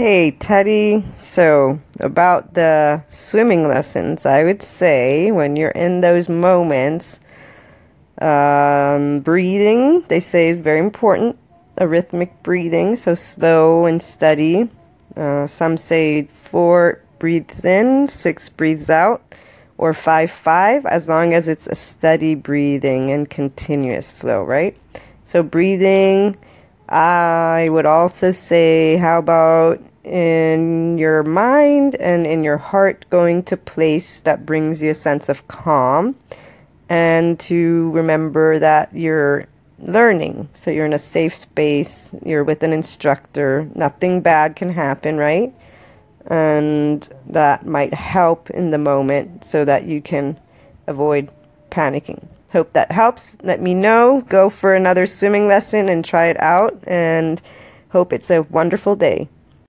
Hey, Teddy. So, about the swimming lessons, I would say when you're in those moments, um, breathing, they say is very important. A rhythmic breathing, so slow and steady. Uh, some say four breathes in, six breathes out, or five five, as long as it's a steady breathing and continuous flow, right? So, breathing I would also say, how about in your mind and in your heart going to place that brings you a sense of calm and to remember that you're learning. So you're in a safe space, you're with an instructor, nothing bad can happen, right? And that might help in the moment so that you can avoid panicking. Hope that helps. Let me know. Go for another swimming lesson and try it out. And hope it's a wonderful day.